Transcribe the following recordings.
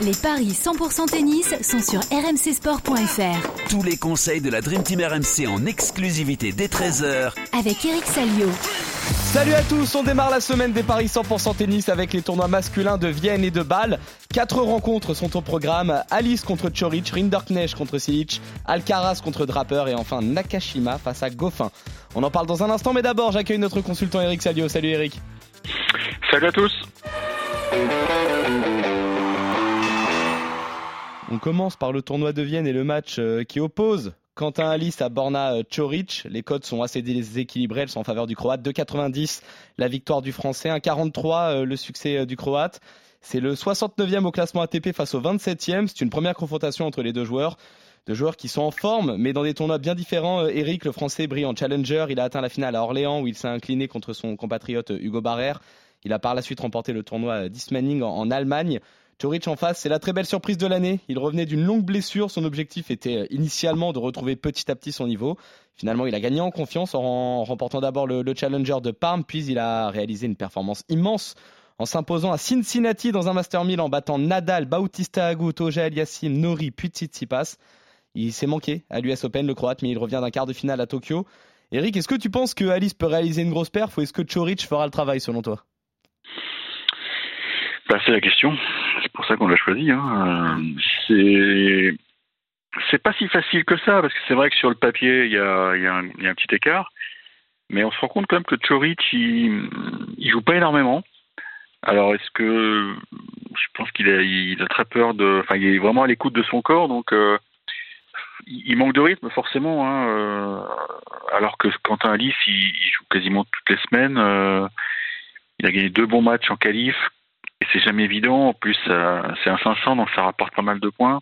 Les paris 100% tennis sont sur rmcsport.fr. Tous les conseils de la Dream Team RMC en exclusivité dès 13h avec Eric Salio. Salut à tous, on démarre la semaine des paris 100% tennis avec les tournois masculins de Vienne et de Bâle. Quatre rencontres sont au programme. Alice contre Choric, Rinderknecht contre Silic, Alcaraz contre Draper et enfin Nakashima face à Goffin. On en parle dans un instant mais d'abord j'accueille notre consultant Eric Salio. Salut Eric. Salut à tous. On commence par le tournoi de Vienne et le match euh, qui oppose Quentin Alice à Borna euh, Choric. Les codes sont assez déséquilibrés, elles sont en faveur du Croate. 2,90 la victoire du Français, 1,43 euh, le succès du Croate. C'est le 69e au classement ATP face au 27e. C'est une première confrontation entre les deux joueurs. Deux joueurs qui sont en forme, mais dans des tournois bien différents. Eric, le Français, brille en challenger. Il a atteint la finale à Orléans où il s'est incliné contre son compatriote Hugo Barrère. Il a par la suite remporté le tournoi d'Ismaning en Allemagne. Choric en face, c'est la très belle surprise de l'année. Il revenait d'une longue blessure. Son objectif était euh, initialement de retrouver petit à petit son niveau. Finalement, il a gagné en confiance en remportant d'abord le, challenger de Parme, puis il a réalisé une performance immense en s'imposant à Cincinnati dans un Master 1000 en battant Nadal, Bautista Agut, Oja Eliassim, Nori, puis Tsitsipas. Il s'est manqué à l'US Open, le Croate, mais il revient d'un quart de finale à Tokyo. Eric, est-ce que tu penses que Alice peut réaliser une grosse perf ou est-ce que Choric fera le travail selon toi? Bah, C'est la question. C'est pour ça qu'on l'a choisi. Hein. C'est pas si facile que ça parce que c'est vrai que sur le papier il y a, un, petit écart, mais on se rend compte quand même que Choric il, il joue pas énormément. Alors est-ce que je pense qu'il a, il a très peur de, enfin il est vraiment à l'écoute de son corps donc euh, il manque de rythme forcément. Hein, euh, alors que Quentin Alice il, il, joue quasiment toutes les semaines. Euh, il a gagné deux bons matchs en qualif et c'est jamais évident. En plus, c'est un 500, donc ça rapporte pas mal de points.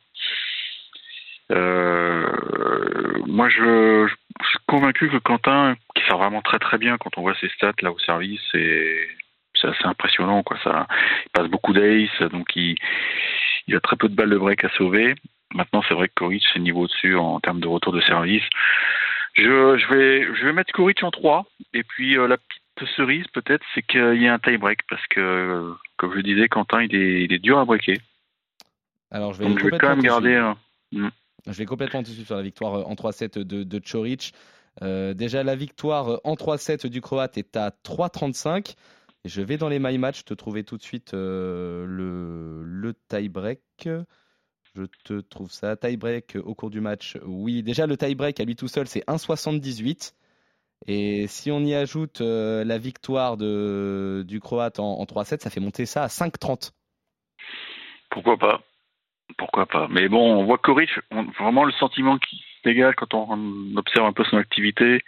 Euh, moi, je, suis convaincu que Quentin, qui sert vraiment très très bien quand on voit ses stats là au service, c'est assez impressionnant. Quoi. Ça, il passe beaucoup d'ace, donc il, a très peu de balles de break à sauver. Maintenant, c'est vrai que Koric, c'est niveau au-dessus en termes de retour de service. Je, je, vais, je vais mettre Koric en 3. Et puis, euh, la petite cerise, peut-être, c'est qu'il y a un tie-break. Parce que, comme je disais, Quentin, il est, il est dur à breaker. Alors, je vais, Donc, je vais quand même garder un. Mm. Je vais complètement te suivre sur la victoire en 3-7 de, de Choric. Euh, déjà, la victoire en 3-7 du Croate est à 3,35. Et je vais dans les My Match te trouver tout de suite euh, le, le tie-break. Je te trouve ça. Tie-break au cours du match. Oui, déjà, le tie-break à lui tout seul, c'est 1,78. Et si on y ajoute euh, la victoire de, du Croate en, en 3-7, ça fait monter ça à 5,30. Pourquoi pas? Pourquoi pas? Mais bon, on voit Koric, vraiment le sentiment qui se dégage quand on observe un peu son activité,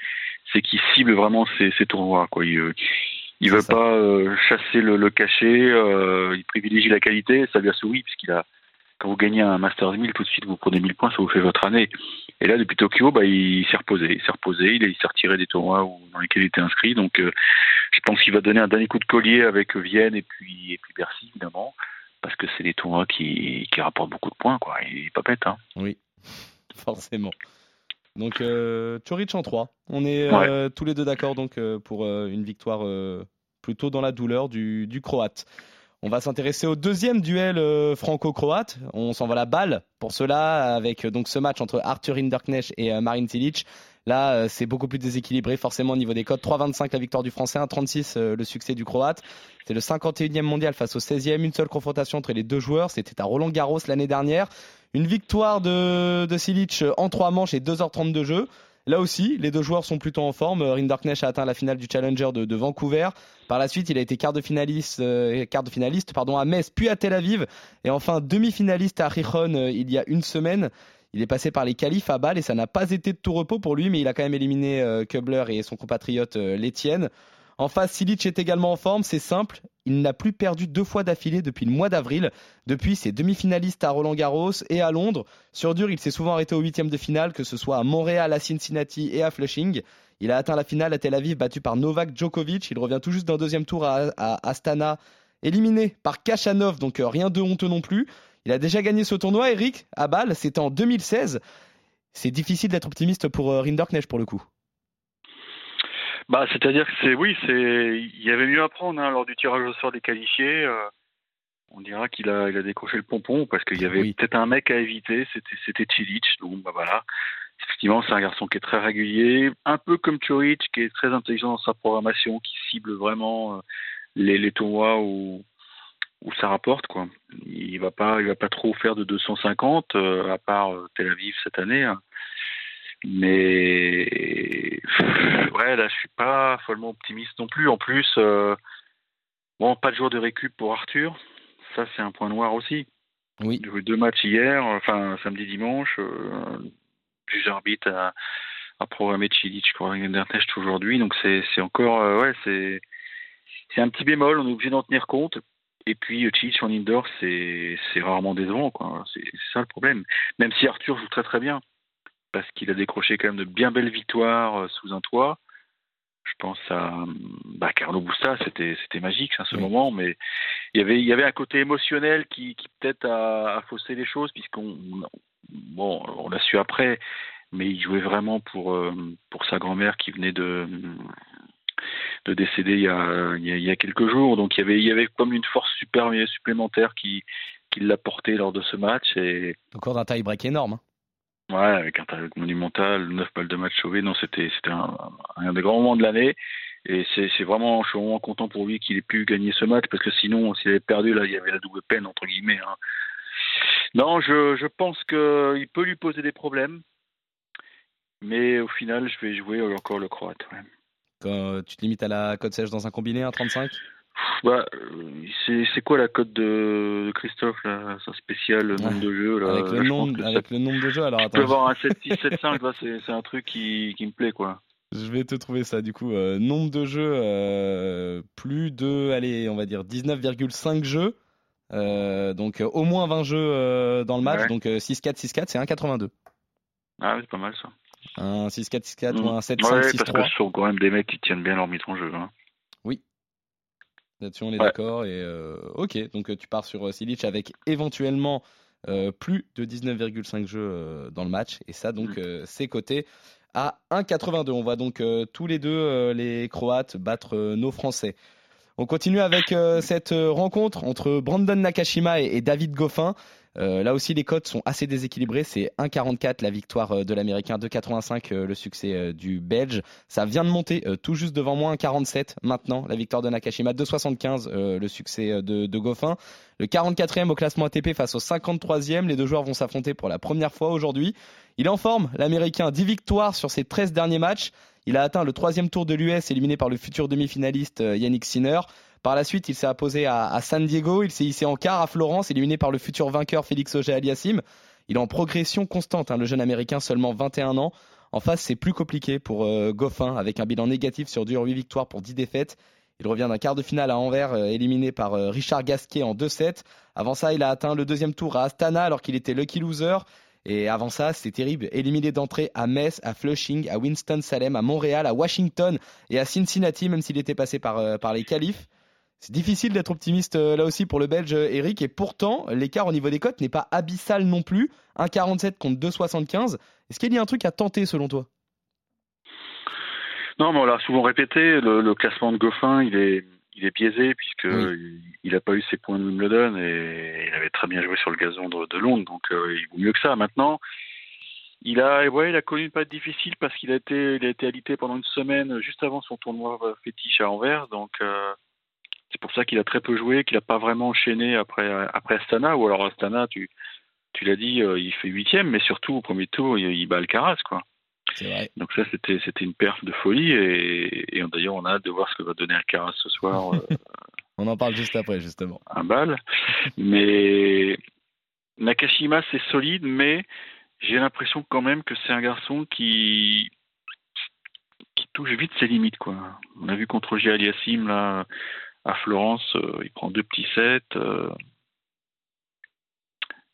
c'est qu'il cible vraiment ses, ses, tournois. Quoi. Il, il veut ça. pas euh, chasser le, le cachet, euh, il privilégie la qualité, ça lui a souri puisqu'il a quand vous gagnez un Masters 1000, tout de suite vous prenez 1000 points, ça vous fait votre année. Et là, depuis Tokyo, bah, il s'est reposé, il s'est reposé, il, s'est retiré des tournois dans lesquels il était inscrit. Donc, euh, je pense qu'il va donner un dernier coup de collier avec Vienne et puis et puis Bercy évidemment, parce que c'est des tournois qui, qui rapportent beaucoup de points, quoi. Il est pas bête, hein. Oui, forcément. Donc, euh, en 3. On est euh, ouais. tous les deux d'accord donc euh, pour une victoire plutôt dans la douleur du, du Croate. On va s'intéresser au deuxième duel euh, franco-croate. On s'envoie la balle pour cela avec donc ce match entre Arthur Hinderknecht et euh, Marin Cilic. Là, euh, c'est beaucoup plus déséquilibré forcément au niveau des codes. 3,25 la victoire du Français, 1,36 le succès du Croate. C'est le 51e mondial face au 16e. Une seule confrontation entre les deux joueurs. C'était à Roland Garros l'année dernière. Une victoire de, de en 3 manches et 2h30 de jeu. Là aussi, les deux joueurs sont plutôt en forme. Rinderknecht a atteint la finale du Challenger de, Vancouver. Par la suite, il a été quart de finaliste, euh, à Metz, puis à Tel Aviv. Et enfin, demi-finaliste à Rijon euh, il y a une semaine. Il est passé par les qualifs à Bâle et ça n'a pas été de tout repos pour lui, mais il a quand même éliminé euh, Kubler et son compatriote euh, Létienne. En face, Silic est également en forme, c'est simple. Il n'a plus perdu deux fois d'affilée depuis le mois d'avril. Depuis ses demi-finalistes à Roland Garros et à Londres. Sur dur, il s'est souvent arrêté au huitième de finale, que ce soit à Montréal, à Cincinnati et à Flushing. Il a atteint la finale à Tel Aviv, battu par Novak Djokovic. Il revient tout juste d'un deuxième tour à, Astana, éliminé par Kachanov, donc rien de honteux non plus. Il a déjà gagné ce tournoi, Eric, à Bâle, c'était en 2016. C'est difficile d'être optimiste pour euh, Rinderknecht pour le coup. Bah, c'est-à-dire que c'est oui, c'est il y avait mieux à prendre hein, lors du tirage au sort des qualifiés. Euh, on dira qu'il a, il a décroché le pompon parce qu'il y avait peut-être un mec à éviter, c'était, c'était Cilic. Donc, bah voilà. Effectivement, c'est un garçon qui est très régulier, un peu comme Choric, qui est très intelligent dans sa programmation, qui cible vraiment euh, les, les tournois où, où ça rapporte quoi. Il va pas, il va pas trop faire de 250 euh, à part Tel Aviv cette année. Hein. Mais ouais, là, je suis pas follement optimiste non plus. En plus, bon, pas de jour de récup pour Arthur ça c'est un point noir aussi. Oui. J'ai eu deux matchs hier, enfin samedi dimanche. Euh, arbitre a, a programmé Chilich pour Test aujourd'hui, donc c'est encore euh, ouais c'est c'est un petit bémol. On est obligé d'en tenir compte. Et puis Chilich en indoor, c'est c'est rarement décevant quoi. C'est ça le problème. Même si Arthur joue très très bien parce qu'il a décroché quand même de bien belles victoires euh, sous un toit. Je pense à bah, Carlo Busta, c'était c'était magique à ce moment, mais il y avait il y avait un côté émotionnel qui, qui peut-être a, a, faussé les choses puisqu'on bon on l'a su après, mais il jouait vraiment pour euh, pour sa grand-mère qui venait de de décéder il y, a, il y a quelques jours, donc il y avait il y avait comme une force super supplémentaire qui qui l'a porté lors de ce match et encore d'un taille break énorme. Hein. Ouais, avec un talent monumental, 9 balles de match sauvées. Non, c'était un, un, des grands moments de l'année. Et c'est vraiment, je suis vraiment content pour lui qu'il ait pu gagner ce match parce que sinon, s'il avait perdu, là, il y avait la double peine, entre guillemets. Hein. Non, je, je pense qu'il peut lui poser des problèmes. Mais au final, je vais jouer encore le Croate. Tu te limites à la cote sèche dans un combiné, un 35 bah, c'est quoi la cote de, Christophe, là, sa spécial le nombre de jeux là, Avec, le nombre, avec le nombre de jeux, alors attends. Tu peux avoir un 7, 6, 7, 5, c'est un truc qui, qui me plaît, quoi. Je vais te trouver ça, du coup. Euh, nombre de jeux, euh, plus de, allez, on va dire 19,5 jeux. Euh, donc au moins 20 jeux dans le match. Ouais. Donc 6-4, 6-4, c'est 1,82. Ah, c'est pas mal ça. Un 6-4, 6-4 mmh. ou un 7-5, 6-3. Ouais, parce que ce sont quand même des mecs qui tiennent bien leur mitron jeu. Hein. Là-dessus, on est ouais. d'accord. Et euh, ok, donc tu pars sur Silic avec éventuellement euh, plus de 19,5 jeux euh, dans le match. Et ça, donc, mmh. c'est coté à 1,82. On voit donc tous les deux les Croates battre nos Français. On continue avec cette rencontre entre Brandon Nakashima et, et David Goffin. Euh, là aussi, les cotes sont assez déséquilibrées. C'est 1,44 la victoire euh, de l'Américain, 2,85 euh, le succès du Belge. Ça vient de monter tout juste devant moi, 1,47 maintenant la victoire de Nakashima, 2,75 le succès de, de Goffin. Le 44e au classement ATP face au 53e. Les deux joueurs vont s'affronter pour la première fois aujourd'hui. Il est en forme, l'Américain, 10 victoires sur ses 13 derniers matchs. Il a atteint le troisième tour de l'US, éliminé par le futur demi-finaliste Yannick Sinner. Par la suite, il s'est imposé à, San Diego, il s'est hissé en quart à Florence, éliminé par le futur vainqueur Félix Auger-Aliassime. Il est en progression constante, hein, le jeune américain, seulement 21 ans. En face, c'est plus compliqué pour euh, Goffin, avec un bilan négatif sur dur 8 victoires pour 10 défaites. Il revient d'un quart de finale à Anvers, euh, éliminé par euh, Richard Gasquet en 2-7. Avant ça, il a atteint le deuxième tour à Astana, alors qu'il était lucky loser. Et avant ça, c'est terrible, éliminé d'entrée à Metz, à Flushing, à Winston-Salem, à Montréal, à Washington et à Cincinnati, même s'il était passé par, par les qualifs. C'est difficile d'être optimiste euh, là aussi pour le Belge euh, Eric et pourtant l'écart au niveau des cotes n'est pas abyssal non plus. 1,47 contre 2,75. Est-ce qu'il y a un truc à tenter selon toi? Non, mais on l'a souvent répété, le, le, classement de Goffin il est, il est biaisé puisque oui. il n'a pas eu ses points de Wimbledon et il avait très bien joué sur le gazon de, de Londres, donc euh, il vaut mieux que ça. Maintenant, il a, ouais, il a connu une période difficile parce qu'il a été, il a été alité pendant une semaine juste avant son tournoi fétiche à Anvers, donc. Euh, c'est pour ça qu'il a très peu joué, qu'il n'a pas vraiment enchaîné après, après Astana. Ou alors Astana, tu, tu l'as dit, euh, il fait huitième, mais surtout au premier tour, il, il bat Alcaraz, quoi. Vrai. Donc ça, c'était c'était une perf de folie et, et d'ailleurs, on a hâte de voir ce que va donner Alcaraz ce soir. euh, on en parle juste après, justement. Un bal, mais Nakashima, c'est solide, mais j'ai l'impression quand même que c'est un garçon qui qui touche vite ses limites, quoi. On a vu contre Gia Aliassim là à Florence, euh, il prend deux petits sets. Euh...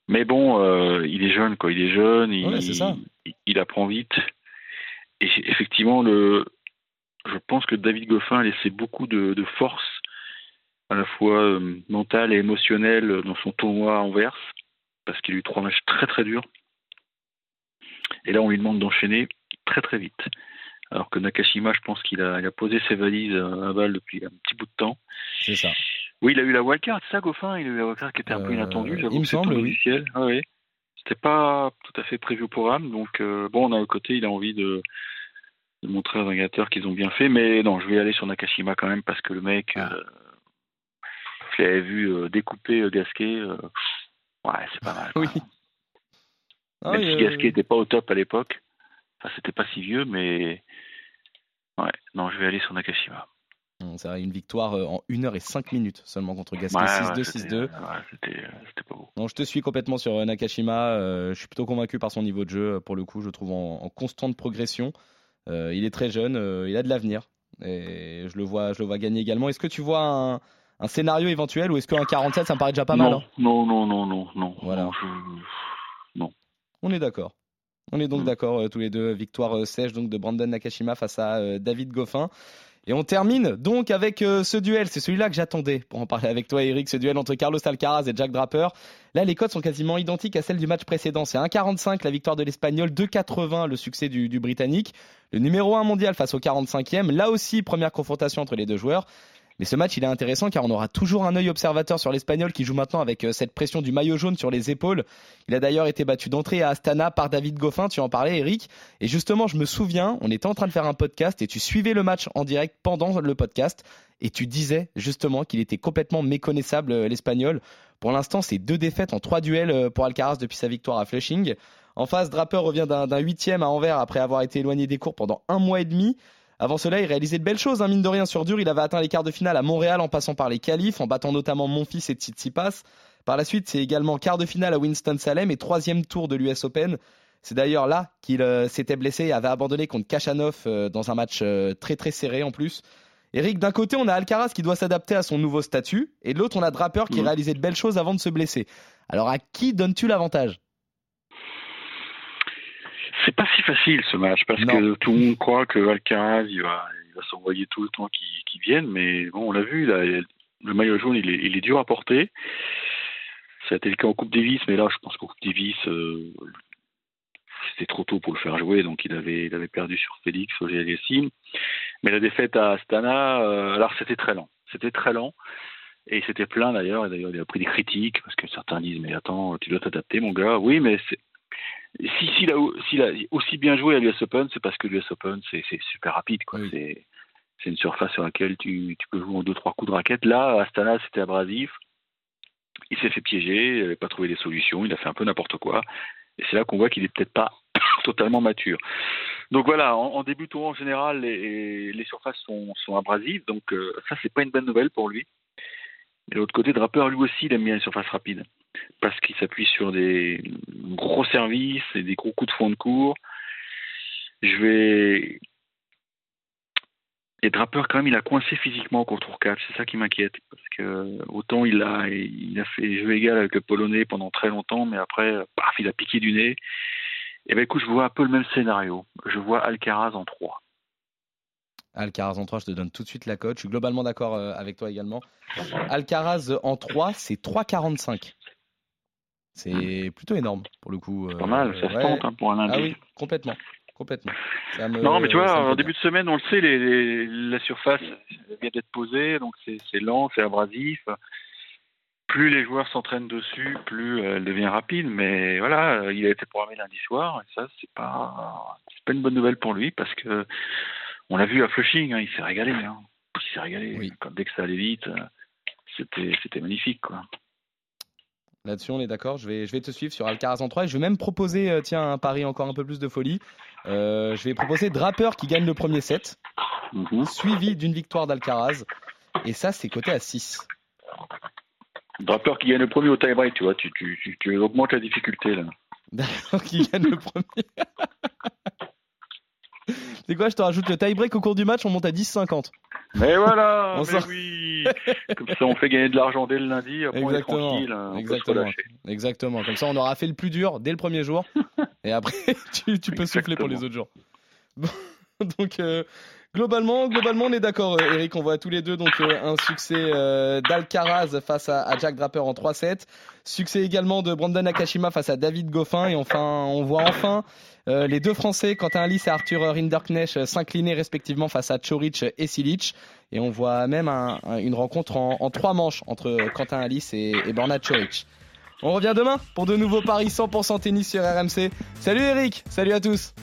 Mais bon, euh, il est jeune, quoi. Il est jeune, il, ouais, est il, il, apprend vite. Et effectivement, le, je pense que David Goffin a laissé beaucoup de, de force, à la fois euh, mentale et émotionnelle, dans son tournoi à Anvers, parce qu'il a eu trois matchs très très durs. Et là, on lui demande d'enchaîner très très vite. Alors que Nakashima, je pense qu'il a, il a posé ses valises à Val depuis un petit bout de temps. C'est ça. Oui, il a eu la wildcard, c'est ça, Goffin? Il a eu la wildcard qui était un peu Euh, inattendue, j'avoue. il me semble, oui. Ah oui. C'était pas tout à fait prévu au programme, donc euh, bon, d'un côté, il a envie de, de montrer aux navigateurs qu'ils ont bien fait, mais non, je vais aller sur Nakashima quand même parce que le mec, Ah. euh, je l'avais vu euh, découper euh, Gasquet. euh, ouais, c'est pas mal. Oui. Ah Même oui, si euh, Gasquet n'était pas au top à l'époque, enfin, c'était pas si vieux, mais ouais, non, je vais aller sur Nakashima. hum, C'est vrai, une victoire euh, en 1 heure et 5 minutes seulement contre Gasquet, Ouais, 6-2, ouais, c'était- 6-2. ouais, c'était euh, c'était pas beau. Non, je te suis complètement sur euh, Nakashima. euh, je suis plutôt convaincu par son niveau de jeu. euh, Pour le coup, je le trouve en, en constante progression. Euh, il est très jeune, euh, il a de l'avenir. Et je le vois, je le vois gagner également. Est-ce que tu vois un, un scénario éventuel ou est-ce qu'un 47, ça me paraît déjà pas mal non, hein? non, non, non, non, non. Voilà. Non, je- On est d'accord. On est donc Mm. d'accord euh, tous les deux. Victoire euh, sèche donc de Brandon Nakashima face à euh, David Goffin. Et on termine donc avec euh, ce duel. C'est celui-là que j'attendais pour en parler avec toi, Eric. Ce duel entre Carlos Alcaraz et Jack Draper. Là, les codes sont quasiment identiques à celles du match précédent. C'est 1,45 la victoire de l'Espagnol, 2,80 le succès du, du Britannique. Le numéro 1 mondial face au 45e. Là aussi, première confrontation entre les deux joueurs. Mais ce match, il est intéressant car on aura toujours un œil observateur sur l'Espagnol qui joue maintenant avec euh, cette pression du maillot jaune sur les épaules. Il a d'ailleurs été battu d'entrée à Astana par David Goffin, tu en parlais Eric. Et justement, je me souviens, on était en train de faire un podcast et tu suivais le match en direct pendant le podcast et tu disais justement qu'il était complètement méconnaissable euh, l'Espagnol. Pour l'instant, c'est deux défaites en trois duels euh, pour Alcaraz depuis sa victoire à Flushing. En face, Draper revient d'un huitième à Anvers après avoir été éloigné des cours pendant un mois et demi. Avant cela, il réalisait de belles choses, hein, mine de rien, sur dur. Il avait atteint les quarts de finale à Montréal en passant par les qualifs, en battant notamment Monfils et Tsitsipas. Par la suite, c'est également quart de finale à Winston-Salem et troisième tour de l'US Open. C'est d'ailleurs là qu'il euh, s'était blessé et avait abandonné contre Kachanov euh, dans un match euh, très très serré en plus. Eric, d'un côté, on a Alcaraz qui doit s'adapter à son nouveau statut, et de l'autre, on a Draper qui Mhm. réalisait de belles choses avant de se blesser. Alors, à qui donnes-tu l'avantage? C'est pas si facile ce match parce Non. que tout le monde croit que Alcaraz il va, il va s'envoyer tout le temps qu'il qu'il vienne, mais bon, on l'a vu, là, le maillot jaune il est, il est dur à porter. Ça a été le cas en Coupe Davis, mais là je pense qu'en Coupe Davis euh, c'était trop tôt pour le faire jouer, donc il avait, il avait perdu sur Félix, au Aliassime. Mais la défaite à Astana, euh, alors c'était très lent, c'était très lent. Et il s'était plaint d'ailleurs, et d'ailleurs il a pris des critiques, parce que certains disent Mais attends, tu dois t'adapter, mon gars. Oui, mais si s'il a, aussi bien joué à l'US Open, c'est parce que l'US Open c'est super rapide quoi. Oui. C'est c'est une surface sur laquelle tu, tu peux jouer en deux trois coups de raquette. Là, Astana, c'était abrasif. Il s'est fait piéger, il n'avait pas trouvé des solutions, il a fait un peu n'importe quoi. Et c'est là qu'on voit qu'il est peut-être pas totalement mature. Donc voilà, en, en début de tournoi en général, les, les surfaces sont, sont abrasives, donc euh, ça c'est pas une bonne nouvelle pour lui. Et de l'autre côté, Draper lui aussi il aime bien les surfaces rapides parce qu'il s'appuie sur des gros services et des gros coups de fond de cours. Je vais. Et Draper, quand même, il a coincé physiquement au tour 4. C'est ça qui m'inquiète. Parce que autant il a, il a fait jeu égal avec le Polonais pendant très longtemps, mais après, paf, il a piqué du nez. Et ben écoute, je vois un peu le même scénario. Je vois Alcaraz en 3. Alcaraz en 3, je te donne tout de suite la cote. Je suis globalement d'accord euh, avec toi également. Alcaraz en 3, c'est 3,45. C'est plutôt énorme pour le coup. C'est pas mal, ça se ouais. tente hein, pour un lundi. Ah oui, complètement. complètement. Ça me- Non, mais tu vois, en début de semaine, on le sait, les, les- la surface vient d'être posée, donc c'est lent, c'est abrasif. Plus les joueurs s'entraînent dessus, plus euh, elle devient rapide. Mais voilà, euh, il a été programmé lundi soir, et ça, c'est pas, pas une bonne nouvelle pour lui parce que on l'a vu à Flushing, hein, il s'est régalé. Hein. Il s'est régalé. Oui. Quand, dès que ça allait vite, euh, c'était, c'était magnifique, quoi. Là-dessus, on est d'accord. Je vais, je vais te suivre sur Alcaraz en 3. Et je vais même proposer, euh, tiens, un pari encore un peu plus de folie. Euh, je vais proposer Draper qui gagne le premier set, Mhm. suivi d'une victoire d'Alcaraz. Et ça, c'est coté à 6. Draper qui gagne le premier au tie-break, tu vois, tu, tu, tu, tu augmentes la difficulté là. D'accord, qui gagne le premier. c'est quoi, je te rajoute le tie-break au cours du match, on monte à 10,50. Mais voilà, On mais sort- Comme ça, on fait gagner de l'argent dès le lundi. Après, on est Exactement. tranquille. hein, On peut se Exactement. Exactement. Comme ça, on aura fait le plus dur dès le premier jour. Et après, tu, tu peux souffler pour les autres jours. Bon, donc, euh, Globalement, globalement, on est d'accord, euh, Eric. On voit tous les deux donc euh, un succès euh, d'Alcaraz face à, Jack Draper en 3-7. Succès également de Brandon Nakashima face à David Goffin. Et enfin, on voit enfin les deux Français, Quentin Alice et Arthur Rinderknecht, s'incliner respectivement face à Chorich et Silic. Et on voit même une rencontre en, trois manches entre Quentin Alice et, et Bernard Chorich. On revient demain pour de nouveaux paris 100% tennis sur RMC. Salut Eric, salut à tous.